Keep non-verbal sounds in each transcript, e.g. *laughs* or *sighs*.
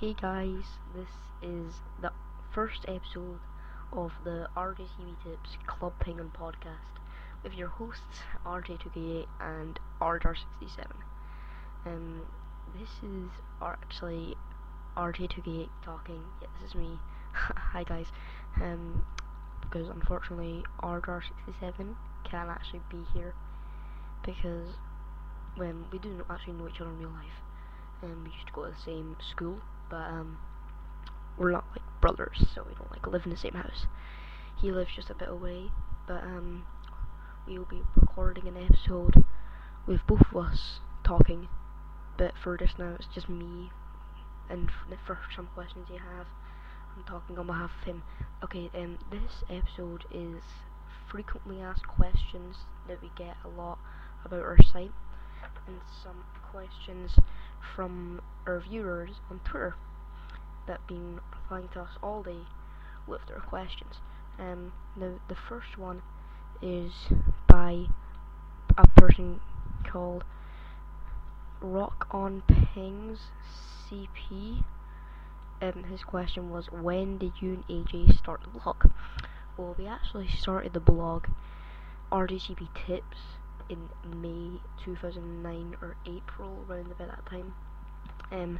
Hey guys, this is the first episode of the RJCP Tips Club Penguin podcast with your hosts RJ2K8 and RDR67. Um, this is actually RJ2K8 talking. Yeah, this is me. *laughs* Hi guys. Um, because unfortunately RDR67 can't actually be here because when we do not actually know each other in real life. Um, we used to go to the same school, but um, we're not like brothers, so we don't like live in the same house. He lives just a bit away, but um, we'll be recording an episode with both of us talking. But for this now, it's just me, and for some questions you have, I'm talking on behalf of him. Okay, um, this episode is frequently asked questions that we get a lot about our site, and some questions from our viewers on Twitter that been replying to us all day with their questions. Um, now the first one is by a person called Rock on Pings CP. Um, his question was, when did you and AJ start the blog? Well, we actually started the blog RJCP Tips in May 2009 or April, around about that time. Um,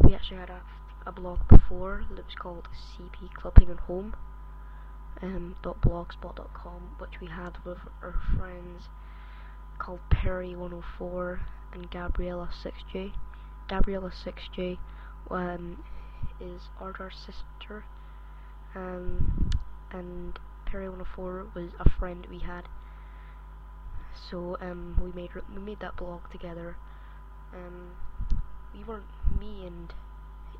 we actually had a, a blog before that was called CP Clubbing and Home. Um, .blogspot.com, which we had with our friends called Perry104 and Gabriella6J. Gabriella6J um, is our sister, um, and Perry104 was a friend we had so um, we made we made that blog together. Um, we weren't me and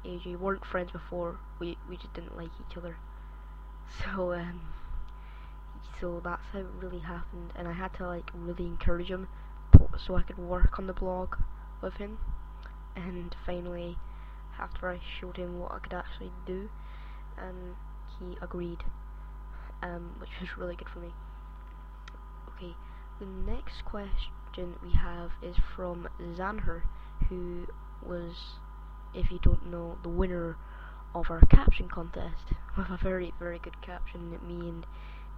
AJ weren't friends before. We we just didn't like each other. *laughs* So um, so that's how it really happened, and I had to like really encourage him so I could work on the blog with him. And finally, after I showed him what I could actually do, um, he agreed, um, which was really good for me. Okay, the next question we have is from Zanher, who was, if you don't know, the winner of our caption contest *laughs* with a very, very good caption that me and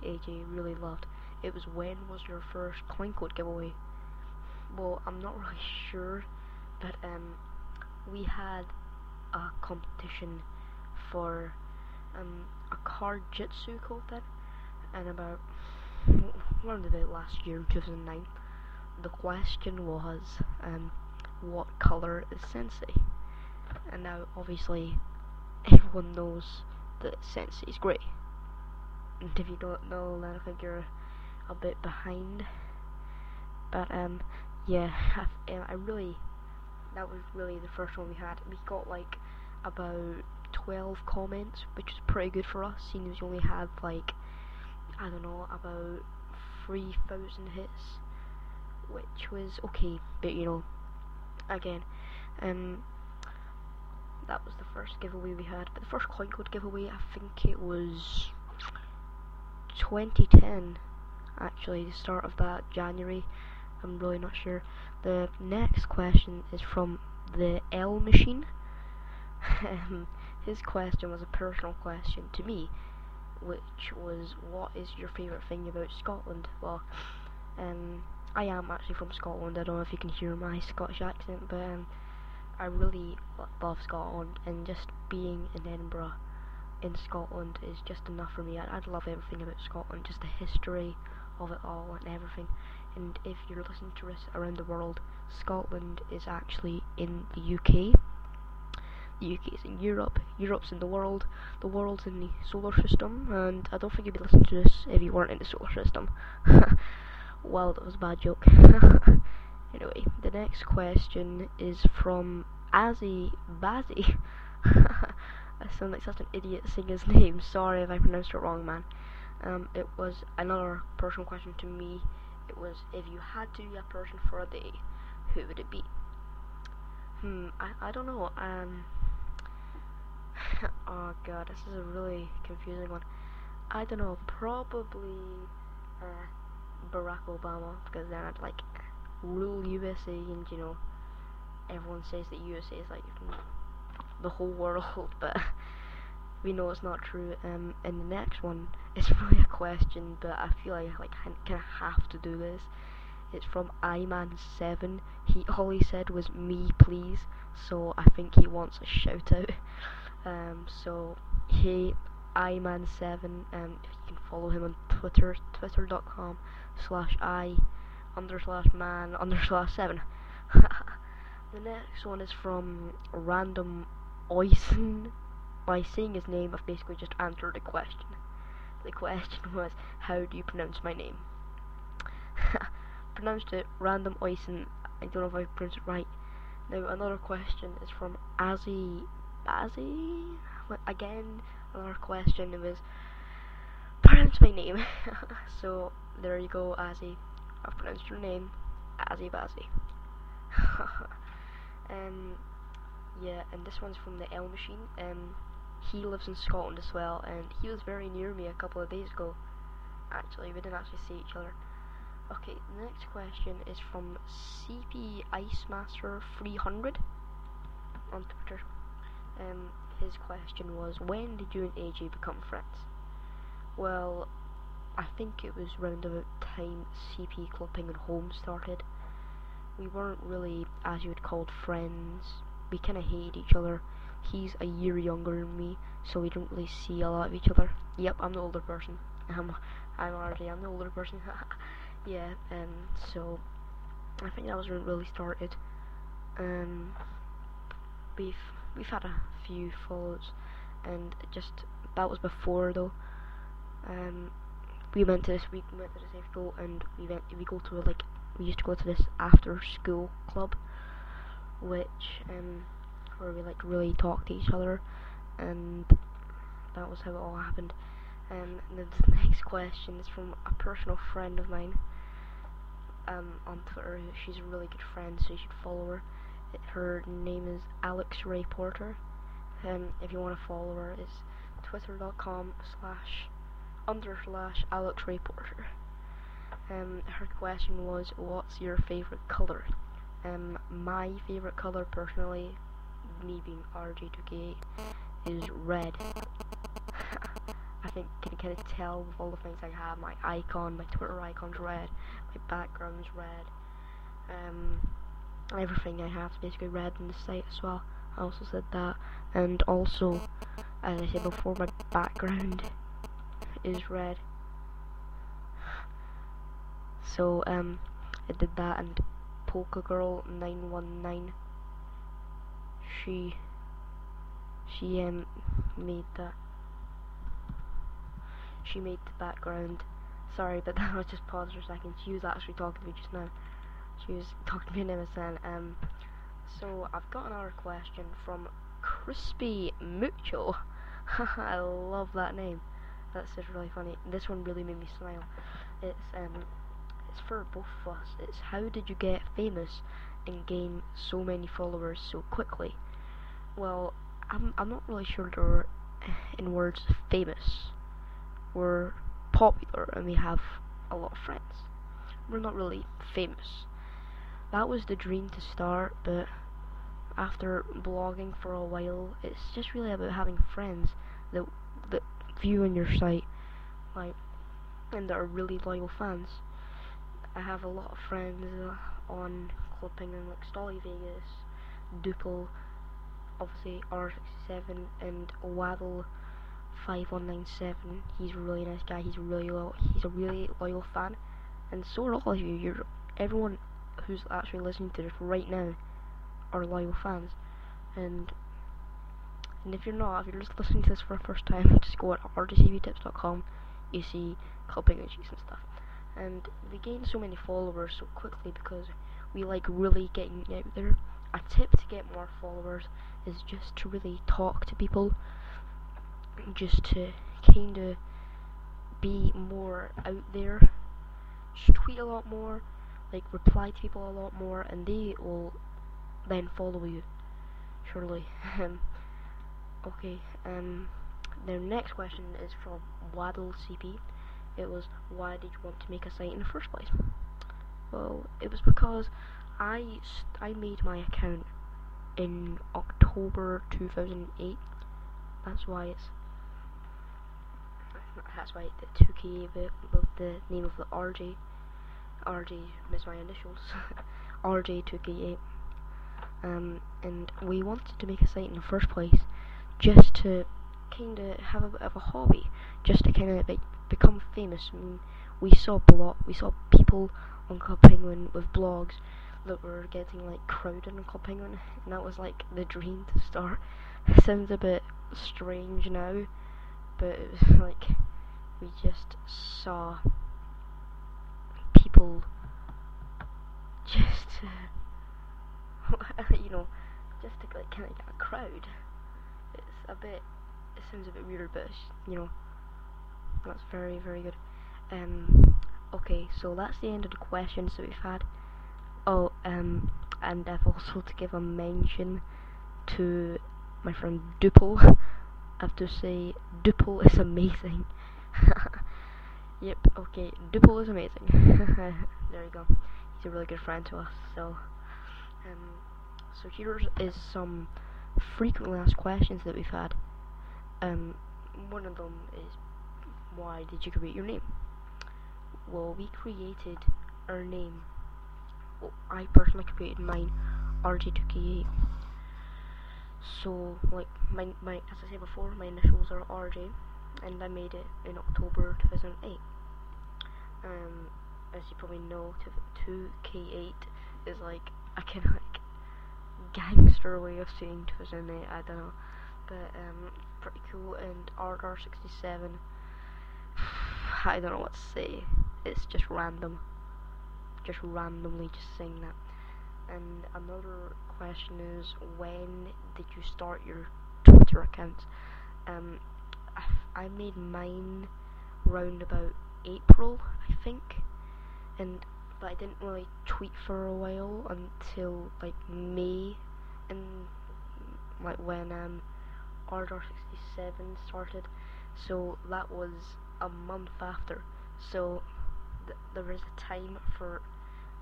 AJ really loved. It was when was your first coin code giveaway? Well, I'm not really sure, but um, we had a competition for um, a card jitsu code then, and about around about last year, 2009, the question was, um, what colour is Sensei? And now, obviously, everyone knows that Sensei is grey. And if you don't know, then I think you're a bit behind. But, um, yeah, *laughs* I, I really, that was really the first one we had. We got, like, about 12 comments, which is pretty good for us, seeing as we only had, like, I don't know, about 3,000 hits, which was okay, but you know, again, um, that was the first giveaway we had, but the first coin code giveaway, I think it was 2010, actually, the start of that, January, I'm really not sure. The next question is from the L Machine. *laughs* Um, his question was a personal question to me, which was what is your favourite thing about Scotland? Well, um, I am actually from Scotland. I don't know if you can hear my Scottish accent, but um, I really love Scotland, and just being in Edinburgh, in Scotland, is just enough for me. I, I love everything about Scotland, just the history of it all and everything. And if you're listening to this around the world, Scotland is actually in the UK UK is in Europe, Europe's in the world, the world's in the solar system, and I don't think you'd be listening to this if you weren't in the solar system. *laughs* well, that was a bad joke. *laughs* anyway, the next question is from Azzy Bazzy. *laughs* I sound like such an idiot saying his name. Sorry if I pronounced it wrong, man. Um, it was another personal question to me. It was if you had to be a person for a day, who would it be? Hmm, I, I don't know. Um, *laughs* oh god, this is a really confusing one. I don't know, probably uh, Barack Obama, because then I'd like rule USA, and you know, everyone says that USA is like the whole world, *laughs* but we know it's not true. Um, and the next one is *laughs* really a question, but I feel like like I kind of have to do this. It's from Iman7. He all he said was "me, please," so I think he wants a shout out. Um, so hey, Iman7. Um, if you can follow him on Twitter, twitter.com slash i under slash man *laughs* under slash seven. *laughs* the next one is from Random Oisen. By saying his name, I've basically just answered the question. The question *laughs* was, how do you pronounce my name? Pronounced it Random Oisen. I don't know if I pronounced it right. Now another question is from Azzy Bazzy. Again, another question. Was pronounce my name. *laughs* so there you go, Azzy. I've pronounced your name, Azzy Bazzy. *laughs* um, yeah, and this one's from the L Machine. Um, he lives in Scotland as well, and he was very near me a couple of days ago. Actually, we didn't actually see each other. Okay, the next question is from CP Ice Master 300 on Twitter. Um, his question was, when did you and AJ become friends? Well, I think it was round about time CP Clubbing and Home started. We weren't really, as you would call friends. We kind of hated each other. He's a year younger than me, so we don't really see a lot of each other. Yep, I'm the older person. Um, *laughs* I'm RJ, I'm the older person. *laughs* yeah, and so I think that was when it really started. Um, we've we've had a few follows, and just that was before though. Um, we went to this we went to the same school, and we went we go to a, like we used to go to this after school club, which um where we like really talk to each other, and that was how it all happened. Um, and the *laughs* next question is from a personal friend of mine. Um, on Twitter, she's a really good friend, so you should follow her. Her name is Alex Ray Porter. Um, if you want to follow her, it's twitter.com slash under slash Alex Ray Porter. Um, her question was, what's your favorite color? Um, my favorite color, personally, me being RJ2K, is red. *laughs* I think you can kind of tell with all the things I have. My icon, my Twitter icon's red. My background's red. Um, everything I have basically red in the site as well. I also said that, and also, as I said before, my background *laughs* is red. So um, I did that, and Polka Girl 919. She she um made that. She made the background. Sorry, but *laughs* that was just pause for a second. She was actually talking to me just now. She was *laughs* talking to me in MSN. Um, so I've got another question from Crispy Mucho. *laughs* I love that name. That's just really funny. This one really made me smile. It's um, it's for both of us. It's how did you get famous and gain so many followers so quickly? Well, I'm I'm not really sure they're *sighs* in words famous. We're popular and we have a lot of friends. We're not really famous. That was the dream to start, but after blogging for a while, it's just really about having friends that that view on your site, like, and that are really loyal fans. I have a lot of friends uh, on Club Penguin, like Stolly Vegas, Duple, obviously R67, and Waddle. 5197 he's a really nice guy he's really loyal he's a really loyal fan and so are all of you you're everyone who's actually listening to this right now are loyal fans and and if you're not, if you're just listening to this for the first time, *laughs* just go at rjcptips.com. You see clipping and and stuff. And we gain so many followers so quickly because we like really getting out there. A tip to get more followers is just to really talk to people. Just to kind of be more out there. Just tweet a lot more. Like reply to people a lot more, and they will then follow you. Surely. *laughs* Um, Okay, um, the next question is from Waddle CP. It was, why did you want to make a site in the first place? Well, it was because I, I made my account in October 2008. That's why it's that's why the 2K bit of the name of the RJ. RJ is my initials. *laughs* RJ2K8. Um, and we wanted to make a site in the first place just to kind of have a bit of a hobby, just to kind of like become famous. I mean, we saw blog, we saw people on Club Penguin with blogs that were getting like crowded on Club Penguin, and that was like the dream to start. It *laughs* sounds a bit strange now, but it was *laughs* like we just saw people just uh, *laughs* you know just to like kind of get a crowd. It's a bit it sounds a bit weird but you know that's very very good. Um okay so that's the end of the questions that we've had. Oh um and I've also to give a mention to my friend Duple *laughs* I have to say Duple is amazing *laughs* yep, okay, Duple is amazing. *laughs* there you go. He's a really good friend to us, so um so here is some frequently asked questions that we've had. Um one of them is why did you create your name? Well we created our name well, I personally created mine RJ2K8 so like my my as I said before my initials are RJ and I made it in October 2008. Um, as you probably know, 2K8 is like a kind of like gangster way of saying 2008. I don't know, but um, pretty cool. And RR67, *sighs* I don't know what to say. It's just random, just randomly just saying that. And another question is, when did you start your Twitter account? Um, I made mine round about April, I think, and but I didn't really tweet for a while until like May, and like when um RR67 started, so that was a month after. So th there was a time for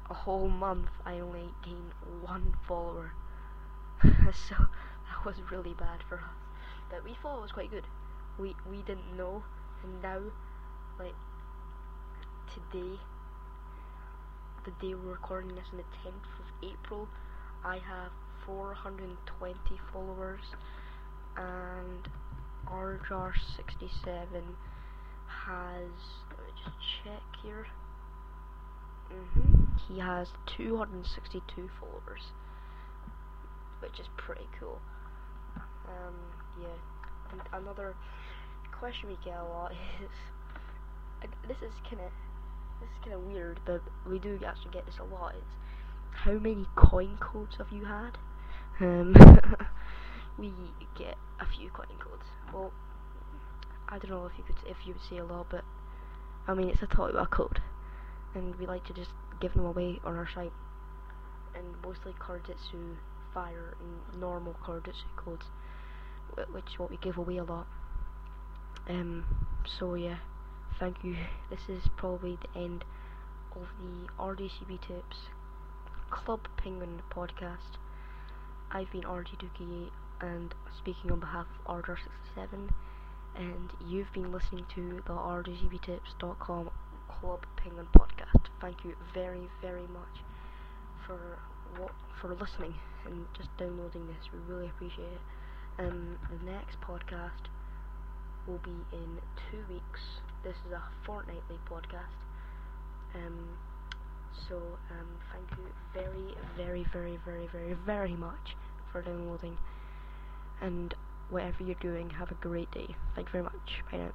a whole month I only gained one follower, *laughs* so that was really bad for us. But we thought it was quite good we we didn't know and now like today the day we're recording this on the 10th of April I have 420 followers and RJar67 has let me just check here. Mm -hmm, he has 262 followers which is pretty cool. Um yeah and another question we get a lot *laughs* is this is kind of this is kind of weird, but we do actually get this a lot. Is how many coin codes have you had? Um, *laughs* we get a few coin codes. Well, I don't know if you could if you would say a lot, but I mean it's a Toiwa code, and we like to just give them away on our site, and mostly Card-Jitsu Fire and normal Card-Jitsu codes, which what we give away a lot. Um, so yeah, thank you. *laughs* This is probably the end of the RJCP Tips Club Penguin podcast. I've been RJ2K8 and speaking on behalf of Order67, and you've been listening to the RJCPTips.com Club Penguin podcast. Thank you very, very much for what for listening and just downloading this. We really appreciate it. Um, the next podcast will be in two weeks. This is a fortnightly podcast. Um, so um, thank you very, very, very, very, very, very much for downloading. And whatever you're doing, have a great day. Thank you very much. Bye now.